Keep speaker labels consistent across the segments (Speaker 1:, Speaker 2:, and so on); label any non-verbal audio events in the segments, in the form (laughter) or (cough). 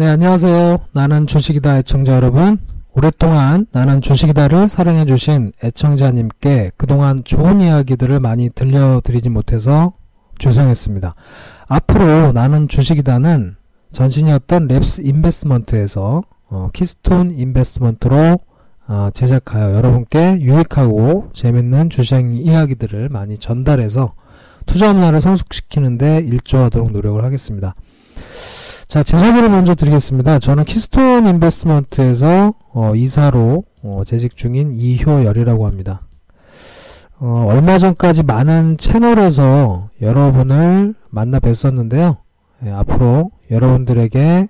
Speaker 1: 네, 안녕하세요. 나는 주식이다 애청자 여러분. 오랫동안 나는 주식이다를 사랑해주신 애청자님께 그동안 좋은 이야기들을 많이 들려드리지 못해서 죄송했습니다. 앞으로 나는 주식이다는 전신이었던 랩스 인베스트먼트에서 어, 키스톤 인베스먼트로 어, 제작하여 여러분께 유익하고 재밌는 주식 이야기들을 많이 전달해서 투자 문화를 성숙시키는데 일조하도록 노력을 하겠습니다. 자, 제 소개를 먼저 드리겠습니다. 저는 키스톤 인베스트먼트에서 어, 이사로 어, 재직 중인 이효열이라고 합니다. 어, 얼마 전까지 많은 채널에서 여러분을 만나 뵀었는데요. 예, 앞으로 여러분들에게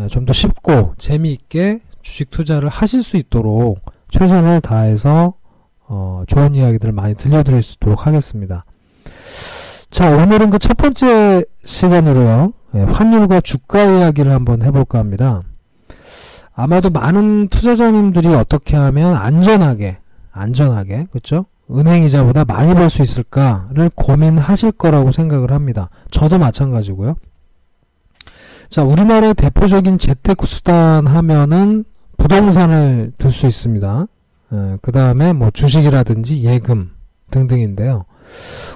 Speaker 1: 예, 좀더 쉽고 재미있게 주식 투자를 하실 수 있도록 최선을 다해서 어, 좋은 이야기들을 많이 들려드릴 수 있도록 하겠습니다. 자, 오늘은 그 첫 번째 시간으로요. 예, 환율과 주가 이야기를 한번 해볼까 합니다. 아마도 많은 투자자님들이 어떻게 하면 안전하게, 안전하게, 그렇죠? 은행 이자보다 많이 벌 수 있을까를 고민하실 거라고 생각을 합니다. 저도 마찬가지고요. 자, 우리나라의 대표적인 재테크 수단 하면은 부동산을 들 수 있습니다. 예, 그 다음에 뭐 주식이라든지 예금 등등인데요.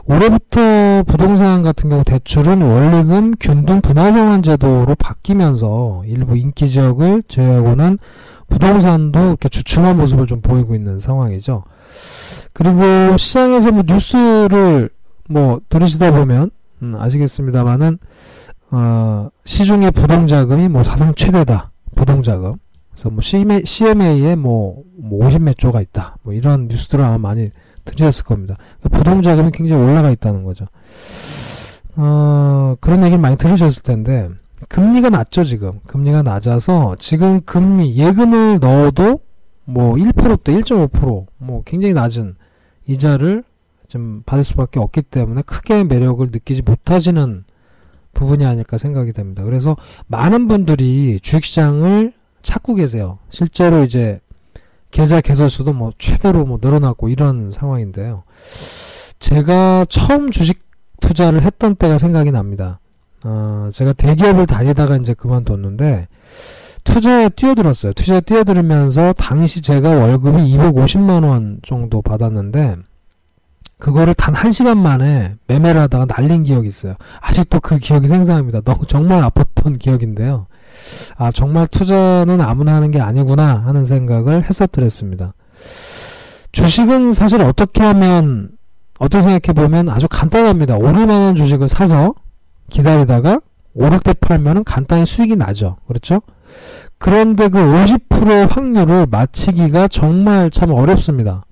Speaker 1: 올해부터 부동산 같은 경우 대출은 원리금 균등 분할상환 제도로 바뀌면서 일부 인기 지역을 제외하고는 부동산도 이렇게 주춤한 모습을 좀 보이고 있는 상황이죠. 그리고 시장에서 뭐 뉴스를 뭐 들으시다 보면 음, 아시겠습니다만은 어, 시중의 부동자금이 뭐 사상 최대다 부동자금. 그래서 뭐 CMA에 뭐, 뭐 50몇 조가 있다. 뭐 이런 뉴스들을 아마 많이 들으셨을 겁니다. 그러니까 부동자금이 굉장히 올라가 있다는 거죠. 어, 그런 얘기를 많이 들으셨을 텐데, 금리가 낮죠, 지금. 금리가 낮아서, 지금 금리, 예금을 넣어도, 뭐, 1%대 1.5%, 뭐, 굉장히 낮은 이자를 좀 받을 수밖에 없기 때문에 크게 매력을 느끼지 못하시는 부분이 아닐까 생각이 됩니다. 그래서 많은 분들이 주식시장을 찾고 계세요. 실제로 이제 계좌 개설 수도 뭐 최대로 뭐 늘어났고 이런 상황인데요. 제가 처음 주식 투자를 했던 때가 생각이 납니다. 어, 제가 대기업을 다니다가 이제 그만뒀는데 투자에 뛰어들었어요. 투자에 뛰어들면서 당시 제가 월급이 250만 원 정도 받았는데 그거를 단 한 시간 만에 매매를 하다가 날린 기억이 있어요. 아직도 그 기억이 생생합니다. 너무 정말 아팠던 기억인데요. 아, 정말 투자는 아무나 하는 게 아니구나 하는 생각을 했었더랬습니다. 주식은 사실 어떻게 하면, 어떻게 생각해 보면 아주 간단합니다. 오를만한 주식을 사서 기다리다가 오를 때 팔면은 간단히 수익이 나죠. 그렇죠? 그런데 그 50%의 확률을 맞히기가 정말 참 어렵습니다.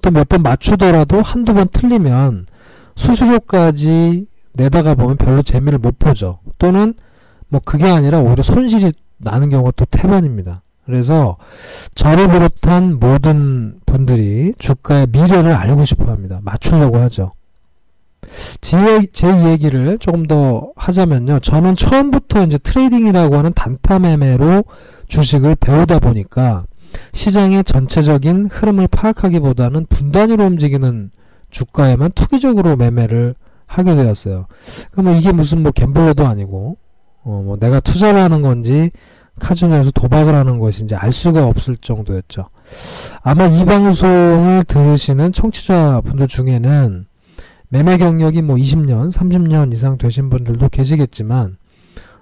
Speaker 1: 또 몇 번 맞추더라도 한두 번 틀리면 수수료까지 내다가 보면 별로 재미를 못 보죠. 또는 뭐 그게 아니라 오히려 손실이 나는 경우가 또 태반입니다. 그래서 저를 비롯한 모든 분들이 주가의 미래를 알고 싶어 합니다. 맞추려고 하죠. 제, 제 얘기를 조금 더 하자면요. 저는 처음부터 이제 trading이라고 하는 단타 매매로 주식을 배우다 보니까 시장의 전체적인 흐름을 파악하기보다는 분단위로 움직이는 주가에만 투기적으로 매매를 하게 되었어요. 그러면 이게 무슨 뭐 갬블러도 아니고 어, 뭐 내가 투자를 하는 건지 카지노에서 도박을 하는 것인지 알 수가 없을 정도였죠. 아마 이 방송을 들으시는 청취자분들 중에는 매매 경력이 뭐 20년, 30년 이상 되신 분들도 계시겠지만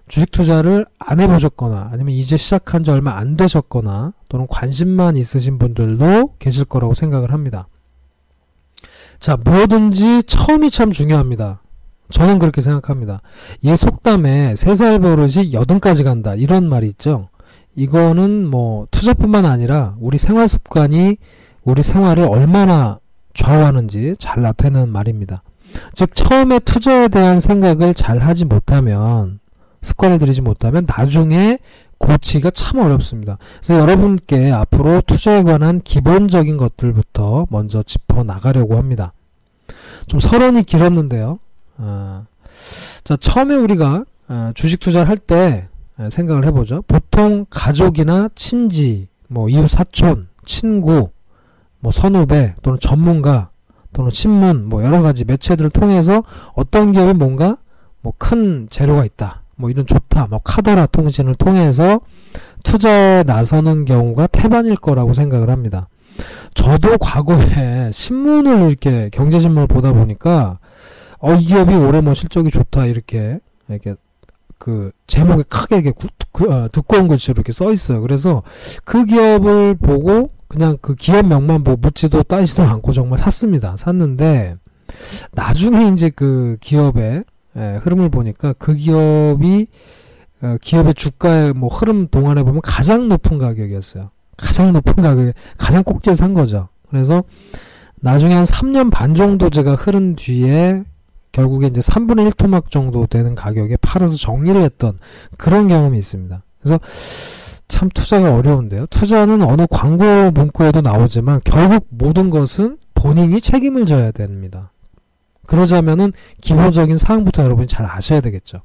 Speaker 1: 주식 투자를 안 해보셨거나 아니면 이제 시작한 지 얼마 안 되셨거나 또는 관심만 있으신 분들도 계실 거라고 생각을 합니다. 자, 뭐든지 처음이 참 중요합니다. 저는 그렇게 생각합니다. 옛 속담에 세 살 버릇이 여든까지 간다 이런 말이 있죠. 이거는 뭐 투자뿐만 아니라 우리 생활 습관이 우리 생활을 얼마나 좌우하는지 잘 나타내는 말입니다. 즉 처음에 투자에 대한 생각을 잘 하지 못하면 습관을 들이지 못하면 나중에 고치기가 참 어렵습니다. 그래서 여러분께 앞으로 투자에 관한 기본적인 것들부터 먼저 짚어 나가려고 합니다. 좀 서론이 길었는데요. 아, 자 처음에 우리가 아, 주식 투자를 할 때 생각을 해보죠. 보통 가족이나 친지, 뭐 이웃 사촌, 친구, 뭐 선후배 또는 전문가 또는 신문 뭐 여러 가지 매체들을 통해서 어떤 기업이 뭔가 뭐 큰 재료가 있다. 뭐 이런 좋다. 뭐 카더라 통신을 통해서 투자에 나서는 경우가 태반일 거라고 생각을 합니다. 저도 과거에 신문을 이렇게 경제신문을 보다 보니까 어, 이 기업이 올해 뭐 실적이 좋다 이렇게 이렇게 그 제목에 크게 이렇게 구, 그, 어, 두꺼운 글씨로 이렇게 써 있어요. 그래서 그 기업을 보고 그냥 그 기업 명만 보고 묻지도 따지도 않고 정말 샀습니다. 샀는데 나중에 이제 그 기업의 예, 흐름을 보니까 그 기업이 어, 기업의 주가의 뭐 흐름 동안에 보면 가장 높은 가격이었어요. 가장 높은 가격에 가장 꼭지에 산 거죠. 그래서 나중에 한 3년 반 정도 제가 흐른 뒤에 결국에 이제 3분의 1 토막 정도 되는 가격에 팔아서 정리를 했던 그런 경험이 있습니다. 그래서 참 투자가 어려운데요. 투자는 어느 광고 문구에도 나오지만 결국 모든 것은 본인이 책임을 져야 됩니다. 그러자면은 기본적인 사항부터 여러분이 잘 아셔야 되겠죠.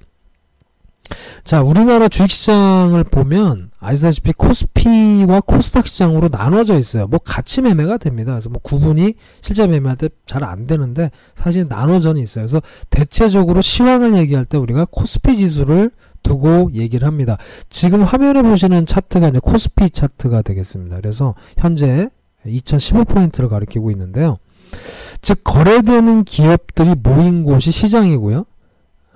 Speaker 1: 자, 우리나라 주식시장을 보면 아시다시피 코스 피와 코스닥 시장으로 나눠져 있어요. 뭐 같이 매매가 됩니다. 그래서 뭐 구분이 실제 매매할 때 잘 안 되는데 사실 나눠져는 있어요. 그래서 대체적으로 시황을 얘기할 때 우리가 코스피 지수를 두고 얘기를 합니다. 지금 화면에 보시는 차트가 이제 코스피 차트가 되겠습니다. 그래서 현재 2015포인트를 가리키고 있는데요. 즉 거래되는 기업들이 모인 곳이 시장이고요.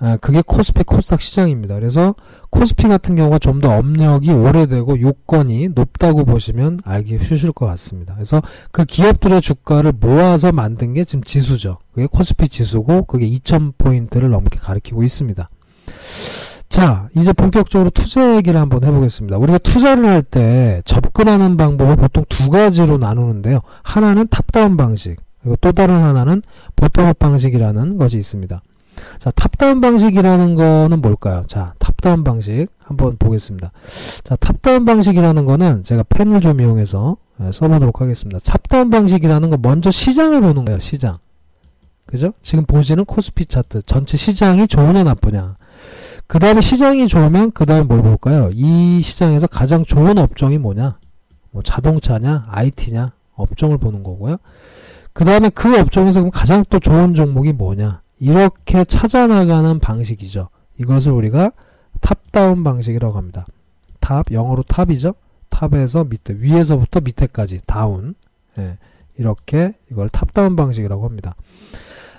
Speaker 1: 아, 그게 코스피 코스닥 시장입니다. 그래서 코스피 같은 경우가 좀 더 업력이 오래되고 요건이 높다고 보시면 알기 쉬실 것 같습니다. 그래서 그 기업들의 주가를 모아서 만든 게 지금 지수죠. 그게 코스피 지수고 그게 2000포인트를 넘게 가리키고 있습니다. 자, 이제 본격적으로 투자 얘기를 한번 해보겠습니다. 우리가 투자를 할 때 접근하는 방법을 보통 두 가지로 나누는데요. 하나는 top-down 방식, 그리고 또 다른 하나는 bottom-up 방식이라는 것이 있습니다. 자, top-down 방식이라는 거는 뭘까요? 자, top-down 방식 한번 보겠습니다. 자, top-down 방식이라는 거는 제가 펜을 좀 이용해서 예, 써보도록 하겠습니다. top-down 방식이라는 건 먼저 시장을 보는 거예요, 시장. 그죠? 지금 보시는 코스피 차트, 전체 시장이 좋으냐 나쁘냐. 그 다음에 시장이 좋으면 그 다음에 뭘 볼까요? 이 시장에서 가장 좋은 업종이 뭐냐? 뭐 자동차냐, IT냐, 업종을 보는 거고요. 그 다음에 그 업종에서 그럼 가장 또 좋은 종목이 뭐냐? 이렇게 찾아나가는 방식이죠. 이것을 우리가 top-down 방식이라고 합니다. Top, 영어로 top이죠. Top에서 밑에, 위에서부터 밑에까지 down. 예, 이렇게 이걸 top-down 방식이라고 합니다.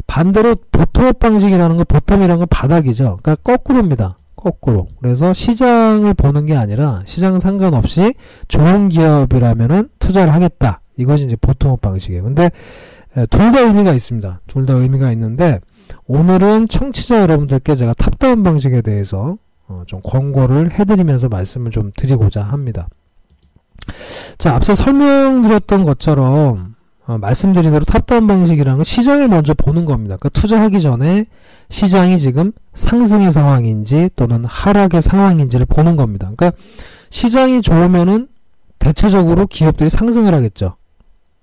Speaker 1: 반대로 bottom-up 방식이라는 건 bottom이라는 건 바닥이죠. 그러니까 거꾸로입니다. 거꾸로. 그래서 시장을 보는 게 아니라 시장 상관없이 좋은 기업이라면은 투자를 하겠다. 이것이 이제 bottom-up 방식이에요. 근데 둘 다 의미가 있습니다. 둘 다 의미가 있는데 오늘은 청취자 여러분들께 제가 top-down 방식에 대해서 어 좀 권고를 해드리면서 말씀을 좀 드리고자 합니다. 자, 앞서 설명드렸던 것처럼 어, 말씀드린 대로 top-down 방식이라는 건 시장을 먼저 보는 겁니다. 그러니까 투자하기 전에 시장이 지금 상승의 상황인지 또는 하락의 상황인지를 보는 겁니다. 그러니까 시장이 좋으면은 대체적으로 기업들이 상승을 하겠죠.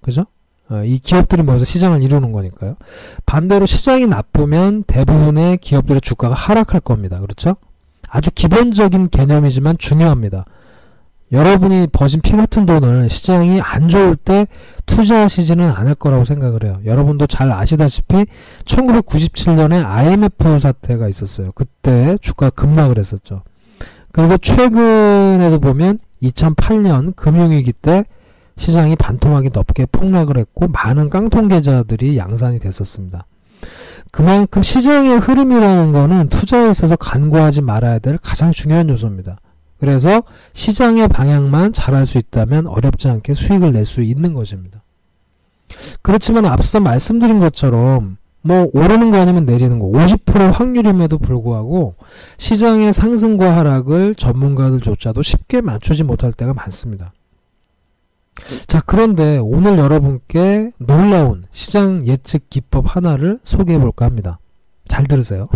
Speaker 1: 그죠? 어, 이 기업들이 모여서 시장을 이루는 거니까요. 반대로 시장이 나쁘면 대부분의 기업들의 주가가 하락할 겁니다. 그렇죠? 아주 기본적인 개념이지만 중요합니다. 여러분이 버신 피 같은 돈을 시장이 안 좋을 때 투자하시지는 않을 거라고 생각을 해요. 여러분도 잘 아시다시피 1997년에 IMF 사태가 있었어요. 그때 주가 급락을 했었죠. 그리고 최근에도 보면 2008년 금융위기 때 시장이 반토막이 높게 폭락을 했고 많은 깡통 계좌들이 양산이 됐었습니다. 그만큼 시장의 흐름이라는 거는 투자에 있어서 간과하지 말아야 될 가장 중요한 요소입니다. 그래서 시장의 방향만 잘알수 있다면 어렵지 않게 수익을 낼 수 있는 것입니다. 그렇지만 앞서 말씀드린 것처럼 뭐 오르는 거 아니면 내리는 거 50% 확률임에도 불구하고 시장의 상승과 하락을 전문가들조차도 쉽게 맞추지 못할 때가 많습니다. 자, 그런데 오늘 여러분께 놀라운 시장 예측 기법 하나를 소개해 볼까 합니다. 잘 들으세요.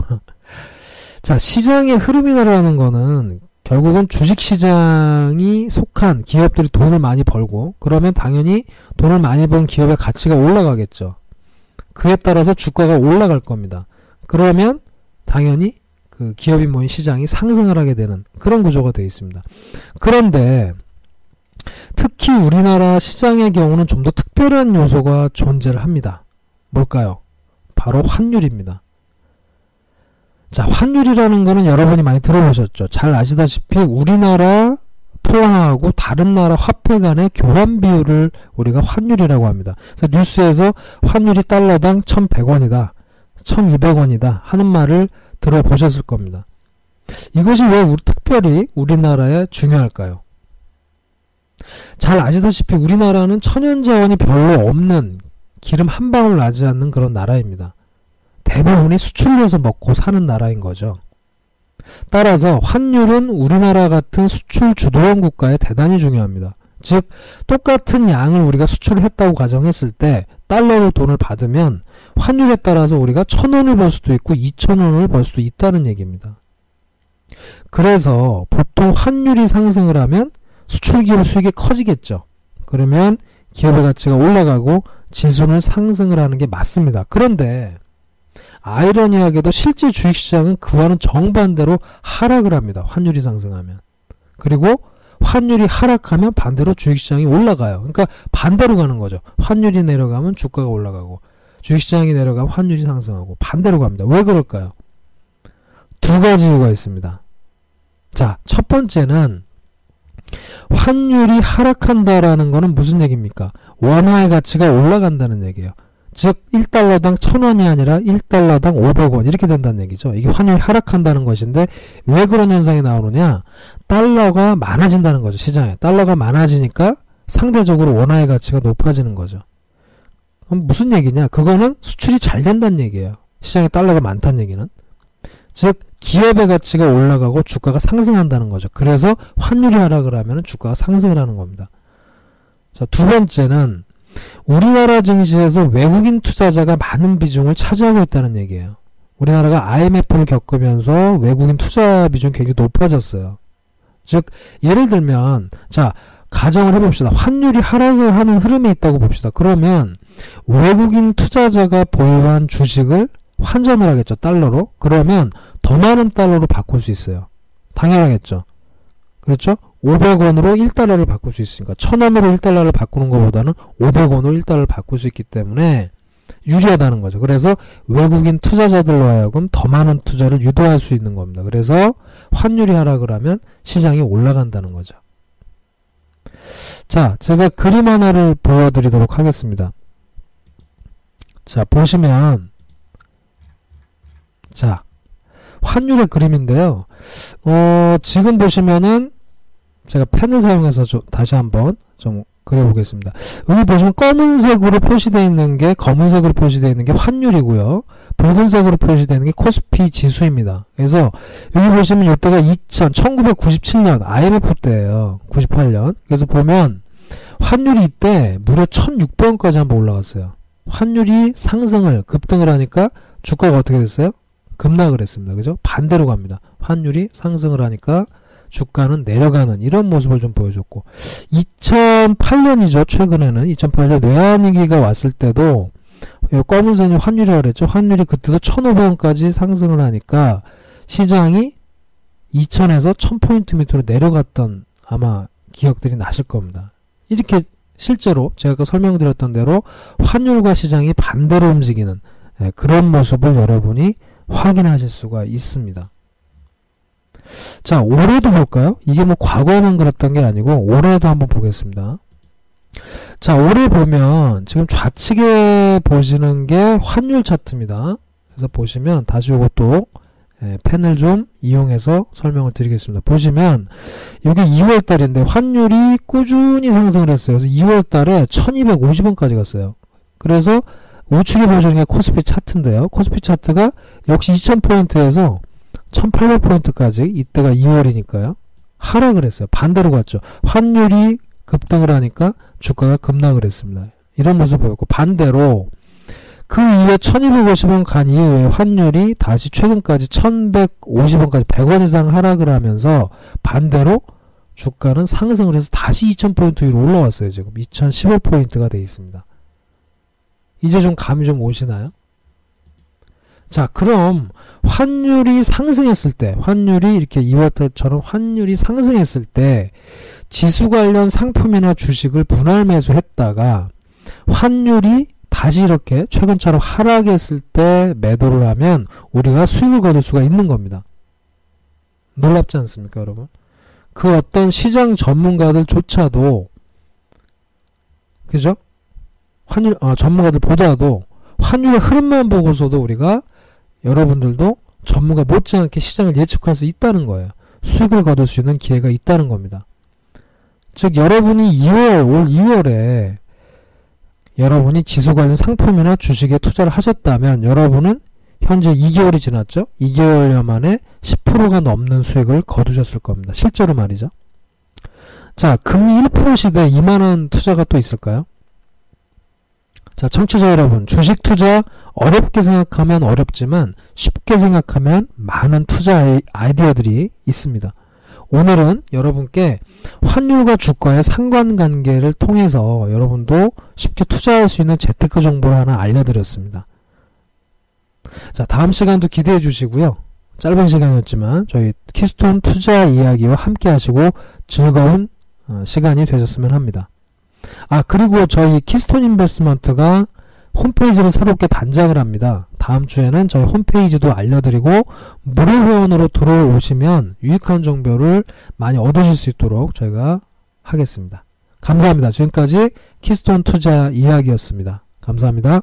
Speaker 1: (laughs) 자, 시장의 흐름이라는 거는 결국은 주식시장이 속한 기업들이 돈을 많이 벌고 그러면 당연히 돈을 많이 번 기업의 가치가 올라가겠죠. 그에 따라서 주가가 올라갈 겁니다. 그러면 당연히 그 기업이 모인 시장이 상승을 하게 되는 그런 구조가 되어 있습니다. 그런데 특히 우리나라 시장의 경우는 좀 더 특별한 요소가 존재를 합니다. 뭘까요? 바로 환율입니다. 자, 환율이라는 거는 여러분이 많이 들어보셨죠. 잘 아시다시피 우리나라 토화하고 다른 나라 화폐 간의 교환 비율을 우리가 환율이라고 합니다. 그래서 뉴스에서 환율이 달러당 1,100원이다, 1,200원이다 하는 말을 들어보셨을 겁니다. 이것이 왜 우리, 특별히 우리나라에 중요할까요? 잘 아시다시피 우리나라는 천연자원이 별로 없는 기름 한 방울 나지 않는 그런 나라입니다. 대부분이 수출해서 먹고 사는 나라인 거죠. 따라서 환율은 우리나라 같은 수출 주도형 국가에 대단히 중요합니다. 즉 똑같은 양을 우리가 수출을 했다고 가정했을 때 달러로 돈을 받으면 환율에 따라서 우리가 천 원을 벌 수도 있고 이천 원을 벌 수도 있다는 얘기입니다. 그래서 보통 환율이 상승을 하면 수출 기업 수익이 커지겠죠. 그러면 기업의 가치가 올라가고 지수는 상승을 하는 게 맞습니다. 그런데 아이러니하게도 실제 주식시장은 그와는 정반대로 하락을 합니다. 환율이 상승하면. 그리고 환율이 하락하면 반대로 주식시장이 올라가요. 그러니까 반대로 가는 거죠. 환율이 내려가면 주가가 올라가고 주식시장이 내려가면 환율이 상승하고 반대로 갑니다. 왜 그럴까요? 두 가지 이유가 있습니다. 자, 첫 번째는 환율이 하락한다라는 것은 무슨 얘기입니까? 원화의 가치가 올라간다는 얘기예요. 즉 1달러당 1000원이 아니라 1달러당 500원 이렇게 된다는 얘기죠. 이게 환율이 하락한다는 것인데 왜 그런 현상이 나오느냐? 달러가 많아진다는 거죠. 시장에. 달러가 많아지니까 상대적으로 원화의 가치가 높아지는 거죠. 그럼 무슨 얘기냐? 그거는 수출이 잘 된다는 얘기예요. 시장에 달러가 많다는 얘기는. 즉 기업의 가치가 올라가고 주가가 상승한다는 거죠. 그래서 환율이 하락을 하면 주가가 상승을 하는 겁니다. 자, 두 번째는 우리나라 증시에서 외국인 투자자가 많은 비중을 차지하고 있다는 얘기예요. 우리나라가 IMF를 겪으면서 외국인 투자 비중이 굉장히 높아졌어요. 즉 예를 들면 자 가정을 해봅시다. 환율이 하락을 하는 흐름이 있다고 봅시다. 그러면 외국인 투자자가 보유한 주식을 환전을 하겠죠. 달러로. 그러면 더 많은 달러로 바꿀 수 있어요. 당연하겠죠. 그렇죠? 500원으로 1달러를 바꿀 수 있으니까 1000원으로 1달러를 바꾸는 것보다는 500원으로 1달러를 바꿀 수 있기 때문에 유리하다는 거죠. 그래서 외국인 투자자들로 하여금 더 많은 투자를 유도할 수 있는 겁니다. 그래서 환율이 하락을 하면 시장이 올라간다는 거죠. 자, 제가 그림 하나를 보여드리도록 하겠습니다. 자, 보시면 자, 환율의 그림인데요. 어, 지금 보시면은 제가 펜을 사용해서 좀 다시 한번 좀 그려보겠습니다. 여기 보시면 검은색으로 표시되어 있는 게 검은색으로 표시되어 있는 게 환율이고요. 붉은색으로 표시되어 있는 게 코스피 지수입니다. 그래서 여기 보시면 이때가 2000, 1997년 IMF 때예요. 98년. 그래서 보면 환율이 이때 무려 1600원까지 한번 올라갔어요. 환율이 상승을 급등을 하니까 주가가 어떻게 됐어요? 급락을 했습니다. 그죠? 반대로 갑니다. 환율이 상승을 하니까 주가는 내려가는 이런 모습을 좀 보여줬고 2008년이죠. 최근에는 2008년 외환위기가 왔을 때도 검은색이 환율이라고 그랬죠. 환율이 그때도 1,500원까지 상승을 하니까 시장이 2,000에서 1,000포인트 밑으로 내려갔던 아마 기억들이 나실 겁니다. 이렇게 실제로 제가 아까 설명드렸던 대로 환율과 시장이 반대로 움직이는 예, 그런 모습을 여러분이 확인하실 수가 있습니다. 자, 올해도 볼까요? 이게 뭐 과거에만 그랬던 게 아니고 올해도 한번 보겠습니다. 자, 올해 보면 지금 좌측에 보시는 게 환율 차트입니다. 그래서 보시면 다시 이것도 예, 펜을 좀 이용해서 설명을 드리겠습니다. 보시면 이게 2월 달인데 환율이 꾸준히 상승을 했어요. 그래서 2월 달에 1250원까지 갔어요. 그래서 우측에 보여주는 게 코스피 차트인데요. 코스피 차트가 역시 2000포인트에서 1800포인트까지 이때가 2월이니까요. 하락을 했어요. 반대로 갔죠. 환율이 급등을 하니까 주가가 급락을 했습니다. 이런 모습 보였고 반대로 그 이후에 1250원 간 이후에 환율이 다시 최근까지 1150원까지 100원 이상 하락을 하면서 반대로 주가는 상승을 해서 다시 2000포인트 위로 올라왔어요. 지금 2015포인트가 돼 있습니다. 이제 좀 감이 좀 오시나요? 자, 그럼 환율이 상승했을 때, 환율이 이렇게 2월달처럼 환율이 상승했을 때 지수 관련 상품이나 주식을 분할 매수했다가 환율이 다시 이렇게 최근처럼 하락했을 때 매도를 하면 우리가 수익을 거둘 수가 있는 겁니다. 놀랍지 않습니까, 여러분? 그 어떤 시장 전문가들조차도 그죠? 환율 어, 전문가들 보다도 환율의 흐름만 보고서도 우리가 여러분들도 전문가 못지않게 시장을 예측할 수 있다는 거예요. 수익을 거둘 수 있는 기회가 있다는 겁니다. 즉 여러분이 2월 올 2월에 여러분이 지수 관련 상품이나 주식에 투자를 하셨다면 여러분은 현재 2개월이 지났죠? 2개월여 만에 10%가 넘는 수익을 거두셨을 겁니다. 실제로 말이죠. 자, 금리 1% 시대 2만원 투자가 또 있을까요? 자, 청취자 여러분, 주식 투자 어렵게 생각하면 어렵지만 쉽게 생각하면 많은 투자 아이디어들이 있습니다. 오늘은 여러분께 환율과 주가의 상관관계를 통해서 여러분도 쉽게 투자할 수 있는 재테크 정보를 하나 알려드렸습니다. 자, 다음 시간도 기대해 주시고요. 짧은 시간이었지만 저희 Keystone 투자 이야기와 함께 하시고 즐거운 어, 시간이 되셨으면 합니다. 아, 그리고 저희 Keystone Investment가 홈페이지를 새롭게 단장을 합니다. 다음 주에는 저희 홈페이지도 알려드리고 무료 회원으로 들어오시면 유익한 정보를 많이 얻으실 수 있도록 저희가 하겠습니다. 감사합니다. 지금까지 Keystone 투자 이야기였습니다. 감사합니다.